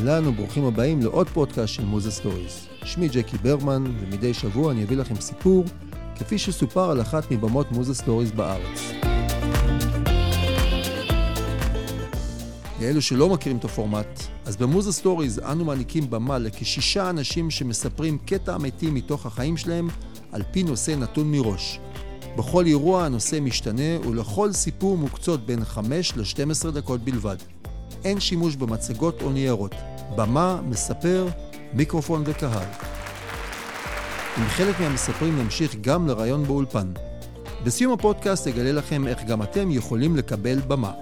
אהלן וברוכים הבאים לעוד פודקאסט של מוזה סטוריז. שמי ג'קי ברמן, ומדי שבוע אני אביא לכם סיפור, כפי שסופר על אחת מבמות מוזה סטוריז בארץ. לאלו שלא מכירים את הפורמט, אז במוזה סטוריז אנו מעניקים במה לכשישה אנשים שמספרים קטע אמיתי מתוך החיים שלהם, על פי נושא נתון מראש. בכל אירוע הנושא משתנה, ולכל סיפור מוקצות בין 5 ל-12 דקות בלבד. אין שימוש במצגות או ניירות. במה, מספר, מיקרופון וקהל. עם חלק מהמספרים נמשיך גם לרעיון באולפן. בסיום הפודקאסט אגלה לכם איך גם אתם יכולים לקבל במה.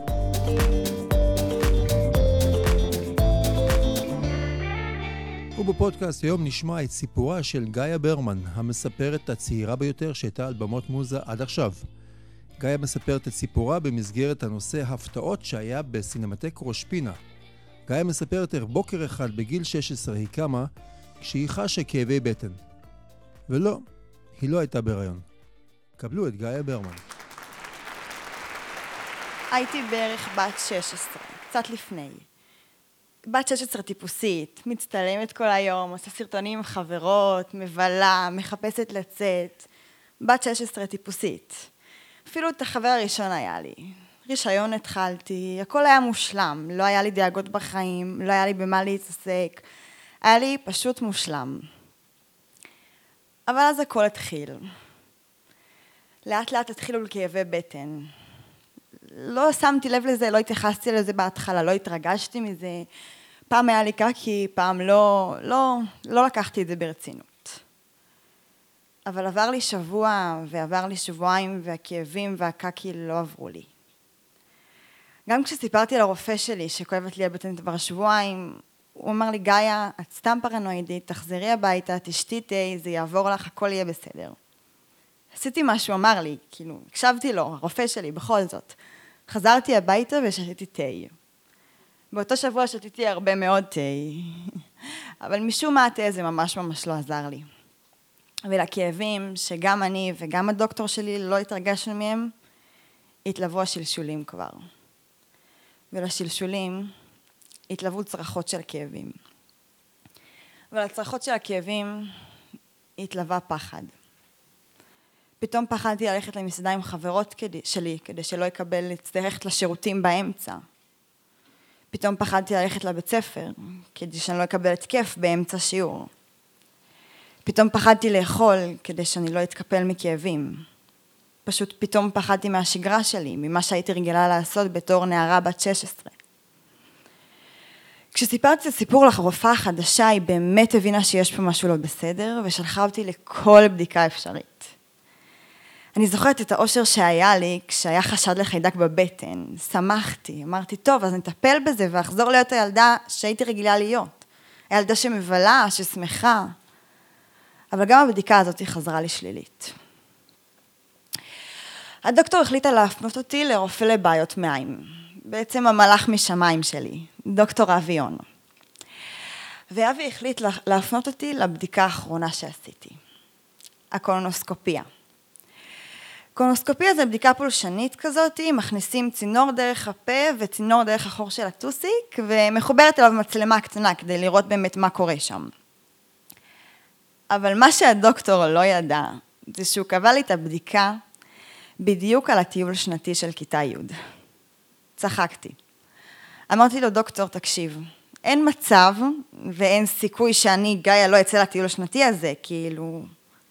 ובפודקאסט היום נשמע את סיפורה של גאיה ברמן, המספרת הצעירה ביותר שהייתה על במות מוזה עד עכשיו. גאיה מספרת את סיפורה במסגרת הנושא הפתעות שהיה בסינמטק ראש פינה. גאיה מספרת איך בוקר אחד בגיל 16 היא קמה כשהיא חשה כאבי בטן. ולא, היא לא הייתה בהיריון. קבלו את גאיה ברמן. הייתי בערך בת 16, קצת לפני. בת 16 טיפוסית, מצטלמת כל היום, עושה סרטונים עם חברות, מבלה, מחפשת לצאת. בת 16 טיפוסית. אפילו את החבר הראשון היה לי. רישיון התחלתי, הכל היה מושלם, לא היה לי דאגות בחיים, לא היה לי במה להתעסק, היה לי פשוט מושלם. אבל אז הכל התחיל. לאט לאט התחילו כאבי בטן. לא שמתי לב לזה, לא התייחסתי לזה בהתחלה, לא התרגשתי מזה. פעם היה לי קקי, פעם לא, לא, לא לקחתי את זה ברצינות. אבל עבר לי שבוע ועבר לי שבועיים והכאבים והקקי לא עברו לי. גם כשסיפרתי לרופא שלי שכואבת לי הבטן כבר שבועיים, הוא אמר לי, גאיה, את סתם פרנואידית, תחזרי הביתה, תשתי תה, זה יעבור לך, הכל יהיה בסדר. עשיתי מה שהוא אמר לי, כאילו, הקשבתי לו, הרופא שלי, בכל זאת. חזרתי הביתה ושתיתי תה. באותו שבוע שתיתי הרבה מאוד תה, אבל משום מה התה הזה ממש ממש לא עזר לי. ולכאבים שגם אני וגם הדוקטור שלי לא התרגשנו מהם, התלוו השלשולים כבר. ולשלשולים התלוו צרחות של כאבים. ולצרחות של הכאבים התלווה פחד. פתאום פחדתי ללכת למסעדה עם חברות כדי, שלי, כדי שלא אקבל, ללכת לשירותים באמצע. פתאום פחדתי ללכת לבית ספר, כדי שאני לא אקבל התקף באמצע שיעור. פתאום פחדתי לאכול, כדי שאני לא אתקפל מכאבים. פשוט פתאום פחדתי מהשגרה שלי, ממה שהייתי רגילה לעשות בתור נערה בת 16. כשסיפרתי את הסיפור לרופאה החדשה, היא באמת הבינה שיש פה משהו לא בסדר, ושלחה אותי לכל בדיקה אפשרית. אני זוכרת את האושר שהיה לי כשהיה חשד לחיידק בבטן. שמחתי, אמרתי, טוב, אז נטפל בזה ואחזור להיות הילדה שהייתי רגילה להיות. הילדה שמבלה, ששמחה. אבל גם הבדיקה הזאת חזרה לי שלילית. הדוקטור החליטה להפנות אותי לרופא לבעיות מעיים. בעצם המלאך משמיים שלי, דוקטור אבי יון. ואבי החליט להפנות אותי לבדיקה האחרונה שעשיתי, הקולונוסקופיה. קולונוסקופיה זה בדיקה פולשנית כזאת, מכניסים צינור דרך הפה וצינור דרך החור של הטוסיק, ומחוברת אליו מצלמה קטנה כדי לראות באמת מה קורה שם. אבל מה שהדוקטור לא ידע, זה שהוא קבע לי את הבדיקה בדיוק על הטיול שנתי של כיתה י'. צחקתי. אמרתי לו, דוקטור, תקשיב, אין מצב ואין סיכוי שאני, גאיה, לא אצא לטיול השנתי הזה, כאילו,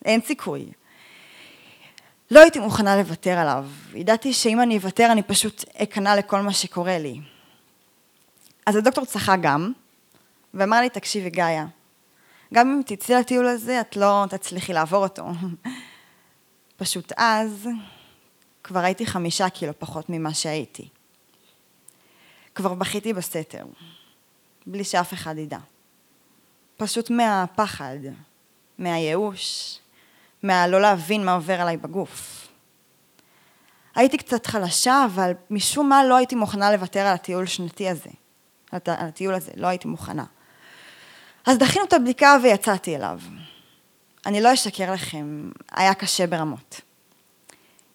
אין סיכוי. לא הייתי מוכנה לוותר עליו. ידעתי שאם אני אוותר, אני פשוט אכנע לכל מה שקורה לי. אז הדוקטור צחק גם, ואמר לי, תקשיבי, גאיה, גם אם תצאי לטיול הזה, את לא תצליחי לעבור אותו. פשוט אז כבר הייתי חמישה קילו פחות ממה שהייתי. כבר בכיתי בסתר, בלי שאף אחד ידע. פשוט מהפחד, מהייאוש, מהלא להבין מה עובר עליי בגוף. הייתי קצת חלשה, אבל משום מה לא הייתי מוכנה לוותר על הטיול השנתי הזה. על הטיול הזה, לא הייתי מוכנה. אז דחינו את הבדיקה ויצאתי אליו. אני לא אשקר לכם, היה קשה ברמות.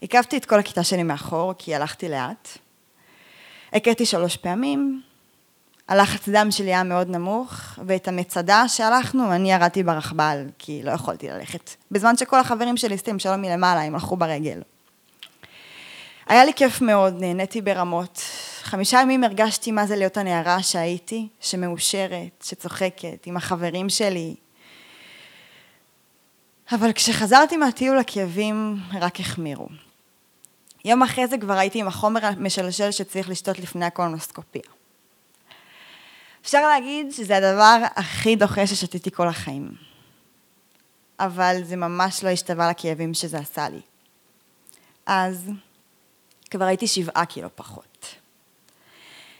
עיכבתי את כל הכיתה שלי מאחור, כי הלכתי לאט. הכיתי שלוש פעמים, הלחץ דם שלי היה מאוד נמוך, ואת המצדה שהלכנו, אני ירדתי ברכבל, כי לא יכולתי ללכת. בזמן שכל החברים שלי סתם שלום מלמעלה, הם הלכו ברגל. היה לי כיף מאוד, נהניתי ברמות. חמישה ימים הרגשתי מה זה להיות הנערה שהייתי, שמאושרת, שצוחקת, עם החברים שלי. אבל כשחזרתי מהטיול הכאבים רק החמירו. יום אחרי זה כבר הייתי עם החומר המשלשל שצריך לשתות לפני הקולונוסקופיה. אפשר להגיד שזה הדבר הכי דוחה ששתיתי כל החיים. אבל זה ממש לא השתווה לכאבים שזה עשה לי. אז כבר הייתי שבעה קילו פחות.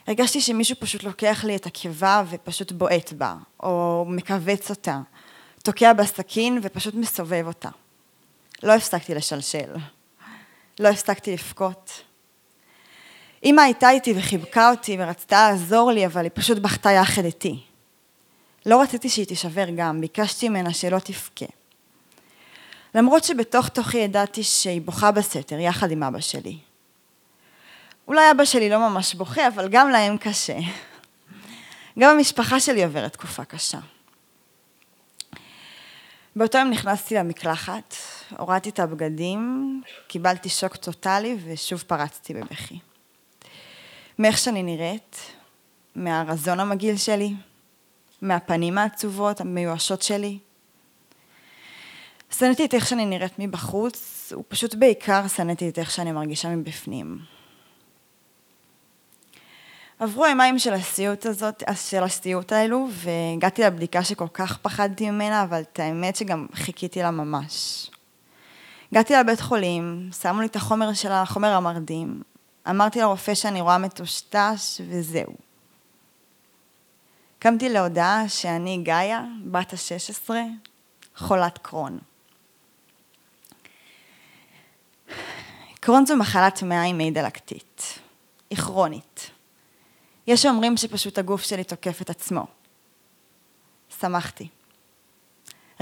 הרגשתי שמישהו פשוט לוקח לי את הקיבה ופשוט בועט בה, או מכווץ אותה, תוקע בסכין ופשוט מסובב אותה. לא הפסקתי לשלשל. לא הפסקתי לבכות. אמא הייתה איתי וחיבקה אותי ורצתה לעזור לי, אבל היא פשוט בכתה יחד איתי. לא רציתי שהיא תישבר גם, ביקשתי ממנה שלא תבכה. למרות שבתוך תוכי ידעתי שהיא בוכה בסתר, יחד עם אבא שלי. אולי אבא שלי לא ממש בוכה, אבל גם להם קשה. גם המשפחה שלי עוברת תקופה קשה. באותו יום נכנסתי למקלחת, הורדתי את הבגדים, קיבלתי שוק טוטאלי ושוב פרצתי בבכי. מאיך שאני נראית, מהרזון המגעיל שלי, מהפנים העצובות, המיואשות שלי. שנאתי את איך שאני נראית מבחוץ, ופשוט בעיקר שנאתי את איך שאני מרגישה מבפנים. עברו הימיים של הסיוט הזאת, של הסיוט האלו, והגעתי לבדיקה שכל כך פחדתי ממנה, אבל את האמת שגם חיכיתי לה ממש. הגעתי לבית חולים, שמו לי את החומר של החומר המרדים, אמרתי לרופא שאני רואה מטושטש, וזהו. קמתי להודעה שאני גאיה, בת ה-16, חולת קרון. קרון זו מחלת מעיים מעי דלקתית. היא כרונית. יש שאומרים שפשוט הגוף שלי תוקף את עצמו. שמחתי.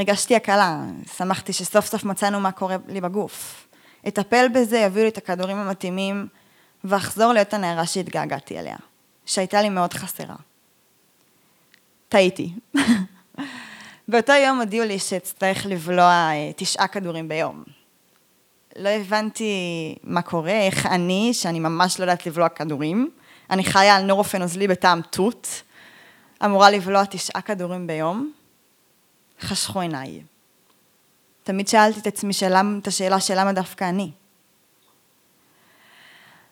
הרגשתי הקלה, שמחתי שסוף סוף מצאנו מה קורה לי בגוף. אטפל בזה, יביאו לי את הכדורים המתאימים, ואחזור להיות הנערה שהתגעגעתי אליה, שהייתה לי מאוד חסרה. טעיתי. באותו יום הודיעו לי שאצטרך לבלוע אה, תשעה כדורים ביום. לא הבנתי מה קורה, איך אני, שאני ממש לא יודעת לבלוע כדורים, אני חיה על נורופנוזלי בטעם תות, אמורה לבלוע תשעה כדורים ביום, חשכו עיניי. תמיד שאלתי את עצמי שאלה, את השאלה של למה דווקא אני.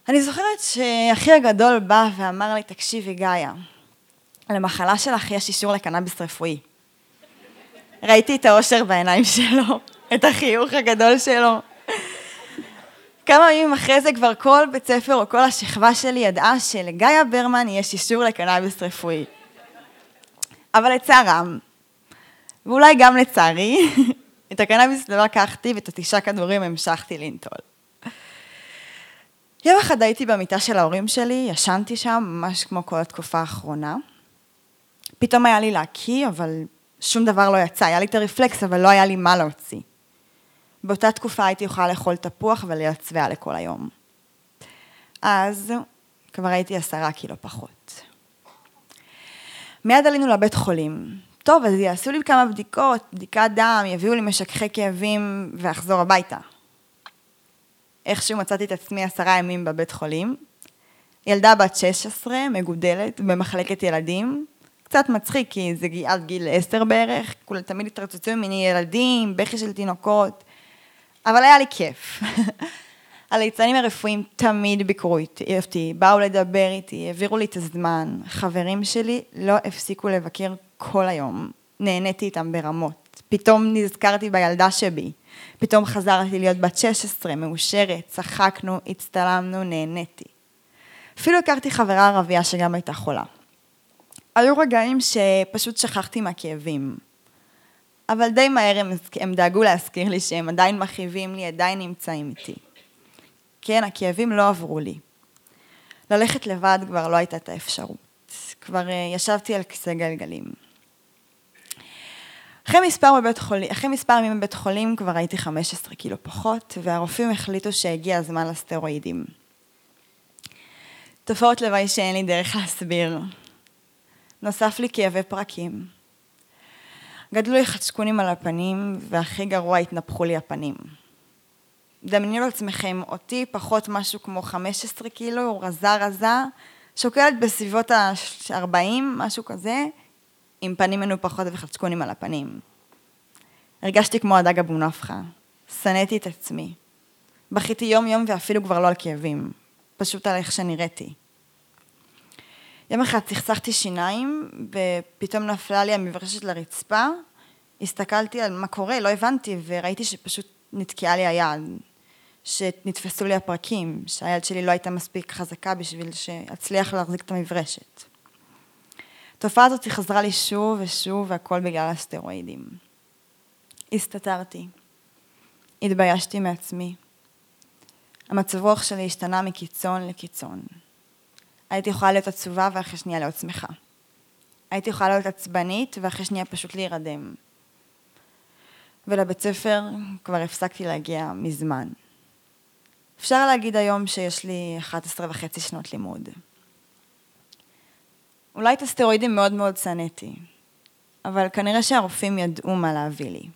אני זוכרת שאחי הגדול בא ואמר לי, תקשיבי גאיה, למחלה שלך יש אישור לקנאביס רפואי. ראיתי את האושר בעיניים שלו, את החיוך הגדול שלו. כמה ימים אחרי זה כבר כל בית ספר או כל השכבה שלי ידעה שלגאיה ברמן יש אישור לקנאביס רפואי. אבל לצערם, ואולי גם לצערי, את הקנאביס לא לקחתי ואת התשעה כדורים המשכתי לנטול. יום אחד הייתי במיטה של ההורים שלי, ישנתי שם ממש כמו כל התקופה האחרונה. פתאום היה לי להקיא, אבל שום דבר לא יצא, היה לי את הרפלקס, אבל לא היה לי מה להוציא. באותה תקופה הייתי יכולה לאכול תפוח ולהיות שבעה לכל היום. אז כבר הייתי עשרה קילו פחות. מיד עלינו לבית חולים. טוב, אז יעשו לי כמה בדיקות, בדיקת דם, יביאו לי משככי כאבים ואחזור הביתה. איכשהו מצאתי את עצמי עשרה ימים בבית חולים. ילדה בת 16, מגודלת, במחלקת ילדים. קצת מצחיק, כי זה עד גיל 10 בערך, כולם תמיד התרוצצו ממני ילדים, בכי של תינוקות. אבל היה לי כיף. הליצנים הרפואיים תמיד ביקרו אותי, באו לדבר איתי, העבירו לי את הזמן. חברים שלי לא הפסיקו לבקר כל היום. נהניתי איתם ברמות. פתאום נזכרתי בילדה שבי. פתאום חזרתי להיות בת 16, מאושרת, צחקנו, הצטלמנו, נהניתי. אפילו הכרתי חברה ערבייה שגם הייתה חולה. היו רגעים שפשוט שכחתי מהכאבים. אבל די מהר הם, הם דאגו להזכיר לי שהם עדיין מכאיבים לי, עדיין נמצאים איתי. כן, הכאבים לא עברו לי. ללכת לבד כבר לא הייתה את האפשרות. כבר אה, ישבתי על כיסא גלגלים. אחרי מספר, בבית חולים, אחרי מספר ימים בבית חולים כבר הייתי 15 קילו פחות, והרופאים החליטו שהגיע הזמן לסטרואידים. תופעות לוואי שאין לי דרך להסביר. נוסף לי כאבי פרקים. גדלו לי חצ'קונים על הפנים, והכי גרוע התנפחו לי הפנים. דמיינו לעצמכם אותי פחות משהו כמו 15 קילו, רזה רזה, שוקלת בסביבות ה-40, משהו כזה, עם פנים מנופחות וחצ'קונים על הפנים. הרגשתי כמו הדג אבו נפחה. שנאתי את עצמי. בכיתי יום יום ואפילו כבר לא על כאבים. פשוט על איך שנראיתי. יום אחד צחצחתי שיניים, ופתאום נפלה לי המברשת לרצפה. הסתכלתי על מה קורה, לא הבנתי, וראיתי שפשוט נתקעה לי היד. שנתפסו לי הפרקים, שהיד שלי לא הייתה מספיק חזקה בשביל שאצליח להחזיק את המברשת. התופעה הזאת חזרה לי שוב ושוב, והכל בגלל הסטרואידים. הסתתרתי. התביישתי מעצמי. המצב רוח שלי השתנה מקיצון לקיצון. הייתי יכולה להיות עצובה ואחרי שנייה להיות שמחה. הייתי יכולה להיות עצבנית ואחרי שנייה פשוט להירדם. ולבית ספר כבר הפסקתי להגיע מזמן. אפשר להגיד היום שיש לי 11 וחצי שנות לימוד. אולי את הסטרואידים מאוד מאוד שנאתי, אבל כנראה שהרופאים ידעו מה להביא לי.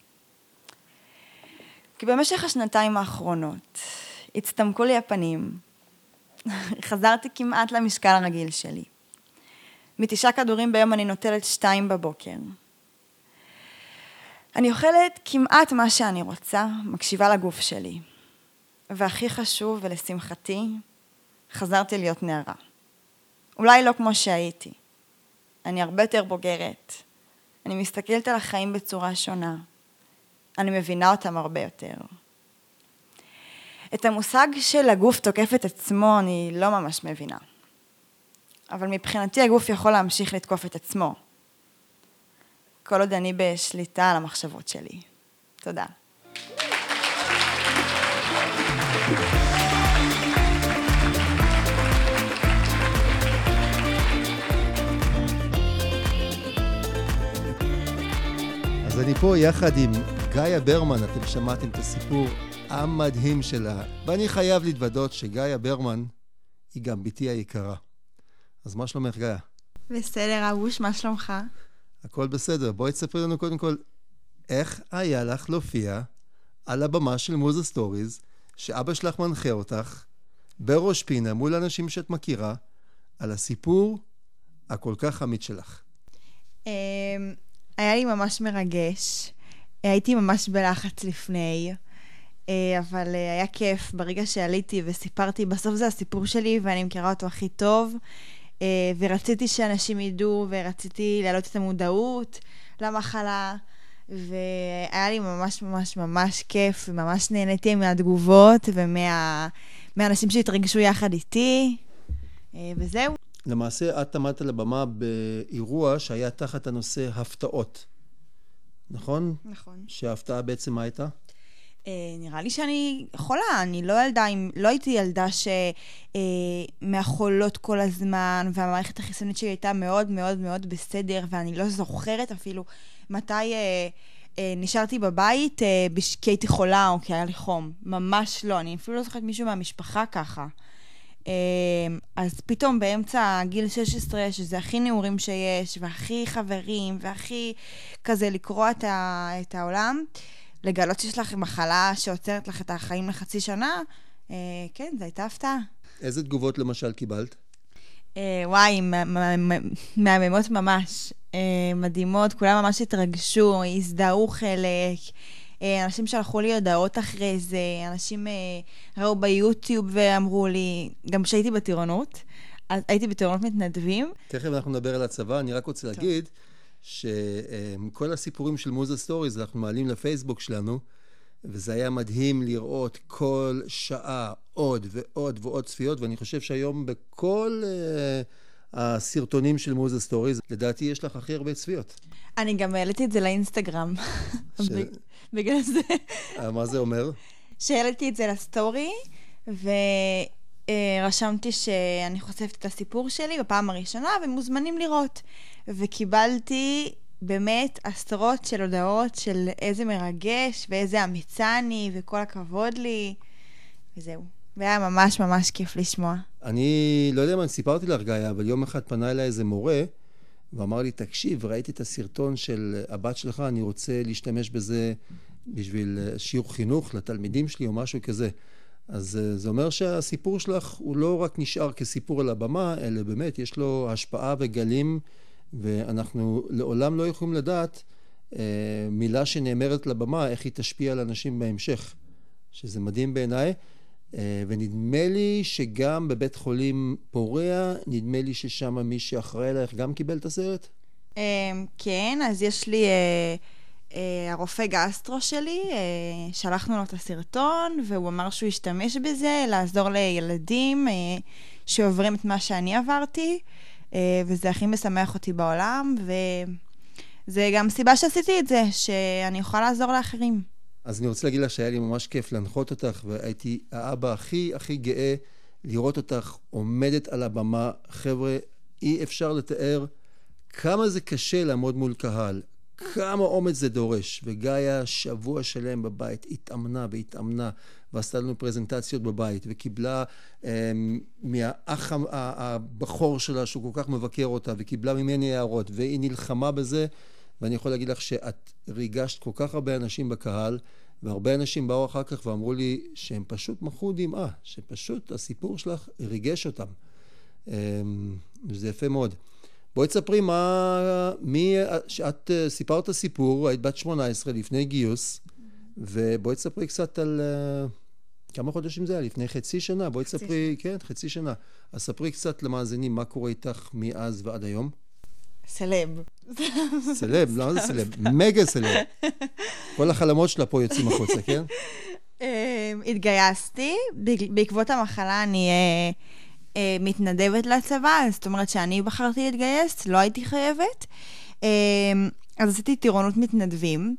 כי במשך השנתיים האחרונות הצטמקו לי הפנים, חזרתי כמעט למשקל הרגיל שלי. מתשעה כדורים ביום אני נוטלת שתיים בבוקר. אני אוכלת כמעט מה שאני רוצה, מקשיבה לגוף שלי. והכי חשוב, ולשמחתי, חזרתי להיות נערה. אולי לא כמו שהייתי. אני הרבה יותר בוגרת. אני מסתכלת על החיים בצורה שונה. אני מבינה אותם הרבה יותר. את המושג של הגוף תוקף את עצמו אני לא ממש מבינה. אבל מבחינתי הגוף יכול להמשיך לתקוף את עצמו. כל עוד אני בשליטה על המחשבות שלי. תודה. אז אני פה יחד עם גאיה ברמן, אתם שמעתם את הסיפור המדהים שלה, ואני חייב להתוודות שגאיה ברמן היא גם בתי היקרה. אז מה שלומך, גאיה? בסדר, אבוש, מה שלומך? הכל בסדר. בואי תספרי לנו קודם כל, איך היה לך להופיע על הבמה של מוזה סטוריז, שאבא שלך מנחה אותך, בראש פינה, מול אנשים שאת מכירה, על הסיפור הכל כך אמיץ שלך. היה לי ממש מרגש. הייתי ממש בלחץ לפני, אה, אבל אה, היה כיף ברגע שעליתי וסיפרתי, בסוף זה הסיפור שלי ואני מכירה אותו הכי טוב, אה, ורציתי שאנשים ידעו ורציתי להעלות את המודעות למחלה. והיה לי ממש ממש ממש כיף, וממש נהניתי מהתגובות ומהאנשים ומה, שהתרגשו יחד איתי, וזהו. למעשה, את עמדת על הבמה באירוע שהיה תחת הנושא הפתעות, נכון? נכון. שההפתעה בעצם מה הייתה? Uh, נראה לי שאני חולה, אני לא ילדה, לא הייתי ילדה שמהחולות uh, כל הזמן, והמערכת החיסונית שלי הייתה מאוד מאוד מאוד בסדר, ואני לא זוכרת אפילו מתי uh, נשארתי בבית בש... כי הייתי חולה או כי היה לי חום. ממש לא, אני אפילו לא זוכרת מישהו מהמשפחה ככה. אמ, אז פתאום באמצע גיל 16, שזה הכי נעורים שיש, והכי חברים, והכי כזה לקרוע את, ה, את העולם, לגלות שיש לך מחלה שעוצרת לך את החיים לחצי שנה, אה, כן, זו הייתה הפתעה. איזה תגובות למשל קיבלת? אה, וואי, מהממות ממש. אה, מדהימות, כולם ממש התרגשו, הזדהו חלק. אה, אנשים שלחו לי הודעות אחרי זה, אנשים אה, ראו ביוטיוב ואמרו לי, גם כשהייתי בטירונות, הייתי בטירונות מתנדבים. תכף אנחנו נדבר על הצבא, אני רק רוצה טוב. להגיד שכל הסיפורים של מוזה סטוריז אנחנו מעלים לפייסבוק שלנו, וזה היה מדהים לראות כל שעה עוד ועוד ועוד צפיות, ואני חושב שהיום בכל אה, הסרטונים של מוזה סטוריז, לדעתי יש לך הכי הרבה צפיות. אני גם העליתי את זה לאינסטגרם. בגלל זה. אה, מה זה אומר? שהעליתי את זה לסטורי, ורשמתי שאני חושפת את הסיפור שלי בפעם הראשונה, ומוזמנים לראות. וקיבלתי באמת עשרות של הודעות של איזה מרגש, ואיזה אמיצה אני, וכל הכבוד לי, וזהו. והיה ממש ממש כיף לשמוע. אני לא יודע אם אני סיפרתי לך, גיא, אבל יום אחד פנה אליי איזה מורה, ואמר לי, תקשיב, ראיתי את הסרטון של הבת שלך, אני רוצה להשתמש בזה בשביל שיעור חינוך לתלמידים שלי או משהו כזה. אז אה, זה אומר שהסיפור שלך הוא לא רק נשאר כסיפור על הבמה, אלא באמת יש לו השפעה וגלים, ואנחנו לעולם לא יכולים לדעת אה, מילה שנאמרת לבמה, איך היא תשפיע על אנשים בהמשך, שזה מדהים בעיניי. אה, ונדמה לי שגם בבית חולים פורע, נדמה לי ששם מי שאחראי עלייך גם קיבל את הסרט? כן, אז יש לי... הרופא גסטרו שלי, שלחנו לו את הסרטון, והוא אמר שהוא ישתמש בזה לעזור לילדים שעוברים את מה שאני עברתי, וזה הכי משמח אותי בעולם, וזה גם סיבה שעשיתי את זה, שאני יכולה לעזור לאחרים. אז אני רוצה להגיד לך שהיה לי ממש כיף להנחות אותך, והייתי האבא הכי הכי גאה לראות אותך עומדת על הבמה. חבר'ה, אי אפשר לתאר כמה זה קשה לעמוד מול קהל, כמה אומץ זה דורש. וגאיה שבוע שלם בבית התאמנה והתאמנה, ועשתה לנו פרזנטציות בבית, וקיבלה אה, מהאח הבכור שלה, שהוא כל כך מבקר אותה, וקיבלה ממני הערות, והיא נלחמה בזה, ואני יכול להגיד לך שאת ריגשת כל כך הרבה אנשים בקהל, והרבה אנשים באו אחר כך ואמרו לי שהם פשוט מחו דמעה, שפשוט הסיפור שלך ריגש אותם. אמ, וזה יפה מאוד. בואי תספרי מה, מי, שאת אה, סיפרת סיפור, היית בת 18 לפני גיוס, ובואי תספרי קצת על uh, כמה חודשים זה היה, לפני חצי שנה, בואי תספרי, כן, חצי שנה. אז ספרי קצת למאזינים מה קורה איתך מאז ועד היום. סלב. סלב, למה זה סלב? מגה סלב. כל החלומות שלה פה יוצאים החוצה, כן? אמ, התגייסתי, בעקבות המחלה אני אה, אה, מתנדבת לצבא, זאת אומרת שאני בחרתי להתגייס, לא הייתי חייבת. אמ, אז עשיתי טירונות מתנדבים,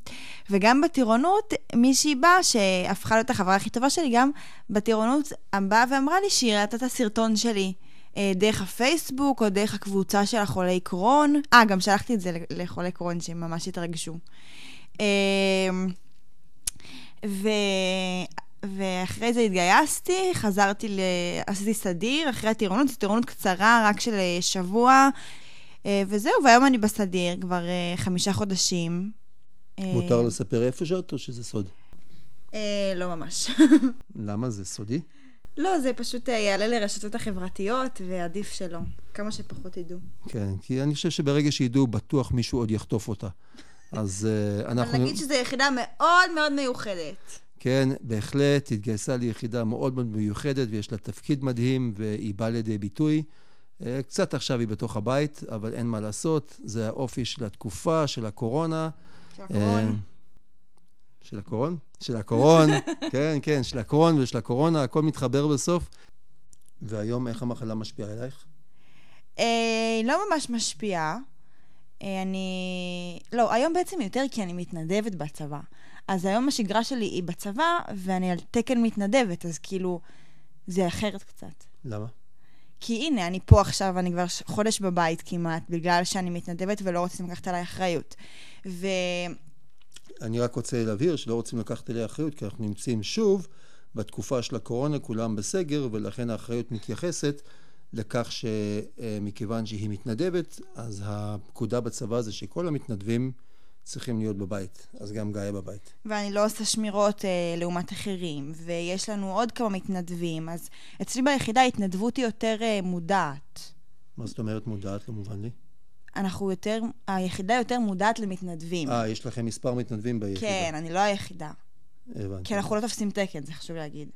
וגם בטירונות מישהי באה, שהפכה להיות החברה הכי טובה שלי, גם בטירונות באה ואמרה לי שהיא ראתה את הסרטון שלי. אה, דרך הפייסבוק או דרך הקבוצה של החולי קרון. אה, גם שלחתי את זה לחולי קרון שהם ממש התרגשו. אמ, ו... ואחרי זה התגייסתי, חזרתי, ל... עשיתי סדיר, אחרי הטירונות, זו טירונות קצרה, רק של אה, שבוע, אה, וזהו, והיום אני בסדיר כבר חמישה חודשים. מותר לספר איפה שאת או שזה סוד? לא ממש. למה? זה סודי? לא, זה פשוט אה, יעלה לרשתות החברתיות, ועדיף שלא. כמה שפחות ידעו. כן, כי אני חושב שברגע שידעו, בטוח מישהו עוד יחטוף אותה. אז uh, אנחנו... אבל נגיד שזו יחידה מאוד מאוד מיוחדת. כן, בהחלט, התגייסה ליחידה מאוד מאוד מיוחדת, ויש לה תפקיד מדהים, והיא באה לידי ביטוי. Uh, קצת עכשיו היא בתוך הבית, אבל אין מה לעשות, זה האופי של התקופה, של הקורונה. של הקורונה. של הקורון? של הקורון, כן, כן, של הקורון ושל הקורונה, הכל מתחבר בסוף. והיום איך המחלה משפיעה עלייך? אה, לא ממש משפיעה. אה, אני... לא, היום בעצם יותר כי אני מתנדבת בצבא. אז היום השגרה שלי היא בצבא, ואני על תקן מתנדבת, אז כאילו, זה אחרת קצת. למה? כי הנה, אני פה עכשיו, אני כבר חודש בבית כמעט, בגלל שאני מתנדבת ולא רוצים לקחת עליי אחריות. ו... אני רק רוצה להבהיר שלא רוצים לקחת אליה אחריות, כי אנחנו נמצאים שוב בתקופה של הקורונה, כולם בסגר, ולכן האחריות מתייחסת לכך שמכיוון שהיא מתנדבת, אז הפקודה בצבא זה שכל המתנדבים צריכים להיות בבית, אז גם גיא בבית. ואני לא עושה שמירות אה, לעומת אחרים, ויש לנו עוד כמה מתנדבים, אז אצלי ביחידה ההתנדבות היא יותר אה, מודעת. מה זאת אומרת מודעת? לא מובן לי. אנחנו יותר, היחידה יותר מודעת למתנדבים. אה, יש לכם מספר מתנדבים ביחידה. כן, אני לא היחידה. הבנתי. כי אנחנו לא תופסים תקן, זה חשוב להגיד.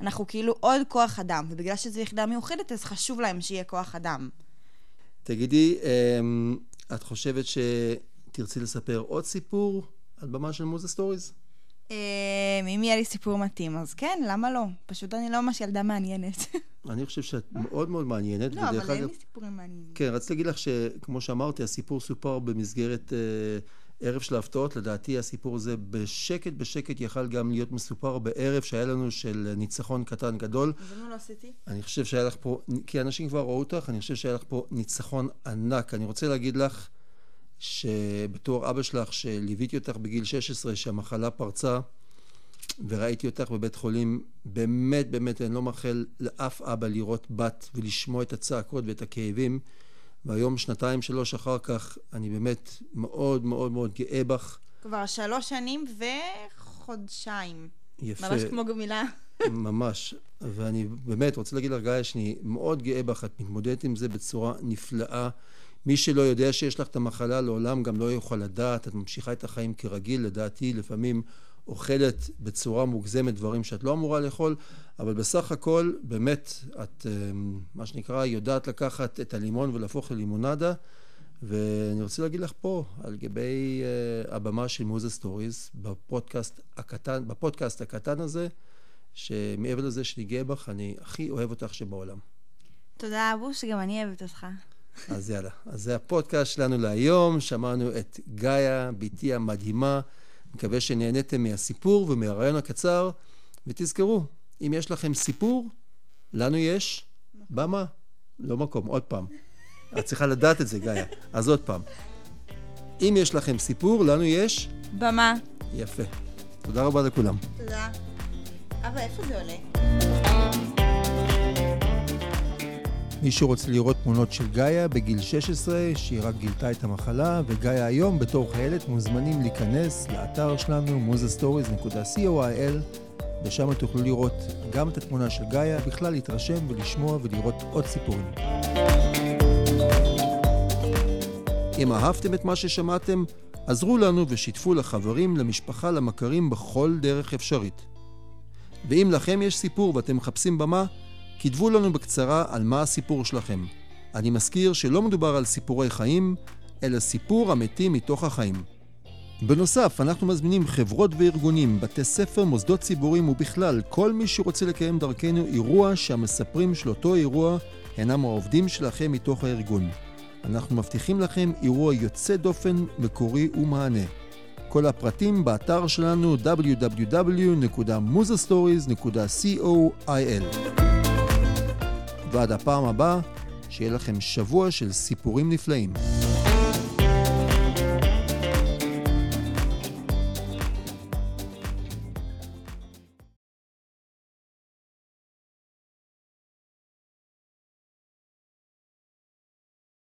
אנחנו כאילו עוד כוח אדם, ובגלל שזו יחידה מיוחדת, אז חשוב להם שיהיה כוח אדם. תגידי, אמ, את חושבת שתרצי לספר עוד סיפור על במה של מוזה סטוריז? אמ, אם יהיה לי סיפור מתאים, אז כן, למה לא? פשוט אני לא ממש ילדה מעניינת. אני חושב שאת מאוד מאוד מעניינת. לא, אבל אין לי סיפורים מעניינים. כן, רציתי להגיד לך שכמו שאמרתי, הסיפור סופר במסגרת אה, ערב של ההפתעות. לדעתי הסיפור הזה בשקט בשקט יכל גם להיות מסופר בערב שהיה לנו של ניצחון קטן גדול. למה לא עשיתי? אני חושב שהיה לך פה, כי אנשים כבר ראו אותך, אני חושב שהיה לך פה ניצחון ענק. אני רוצה להגיד לך שבתור אבא שלך, שליוויתי אותך בגיל 16, שהמחלה פרצה, וראיתי אותך בבית חולים, באמת, באמת, אני לא מאחל לאף אבא לראות בת ולשמוע את הצעקות ואת הכאבים, והיום, שנתיים, שלוש אחר כך, אני באמת מאוד מאוד מאוד גאה בך. כבר שלוש שנים וחודשיים. יפה. ממש כמו גמילה. ממש. ואני באמת רוצה להגיד לך, גיא, שאני מאוד גאה בך, את מתמודדת עם זה בצורה נפלאה. מי שלא יודע שיש לך את המחלה לעולם גם לא יוכל לדעת, את ממשיכה את החיים כרגיל, לדעתי לפעמים אוכלת בצורה מוגזמת דברים שאת לא אמורה לאכול, אבל בסך הכל באמת את אמ, מה שנקרא יודעת לקחת את הלימון ולהפוך ללימונדה ואני רוצה להגיד לך פה על גבי אה, הבמה של מוזה Stories בפודקאסט הקטן, בפודקאסט הקטן הזה שמעבר לזה שאני גאה בך אני הכי אוהב אותך שבעולם. תודה אבוש, גם אני אוהבת אותך. אז יאללה, אז זה הפודקאסט שלנו להיום, שמענו את גאיה, בתי המדהימה, מקווה שנהניתם מהסיפור ומהראיון הקצר, ותזכרו, אם יש לכם סיפור, לנו יש במה, לא מקום, עוד פעם. את צריכה לדעת את זה, גאיה. אז עוד פעם. אם יש לכם סיפור, לנו יש... במה. יפה. תודה רבה לכולם. תודה. אבא, איפה זה עולה? מי שרוצה לראות תמונות של גאיה בגיל 16, שהיא רק גילתה את המחלה, וגאיה היום בתור חיילת מוזמנים להיכנס לאתר שלנו, musestories.coil, ושם תוכלו לראות גם את התמונה של גאיה, בכלל להתרשם ולשמוע ולראות עוד סיפורים. אם אהבתם את מה ששמעתם, עזרו לנו ושיתפו לחברים, למשפחה, למכרים בכל דרך אפשרית. ואם לכם יש סיפור ואתם מחפשים במה, כתבו לנו בקצרה על מה הסיפור שלכם. אני מזכיר שלא מדובר על סיפורי חיים, אלא סיפור אמיתי מתוך החיים. בנוסף, אנחנו מזמינים חברות וארגונים, בתי ספר, מוסדות ציבוריים ובכלל, כל מי שרוצה לקיים דרכנו אירוע שהמספרים של אותו אירוע הינם העובדים שלכם מתוך הארגון. אנחנו מבטיחים לכם אירוע יוצא דופן, מקורי ומענה. כל הפרטים באתר שלנו www.musastories.coil. ועד הפעם הבאה, שיהיה לכם שבוע של סיפורים נפלאים.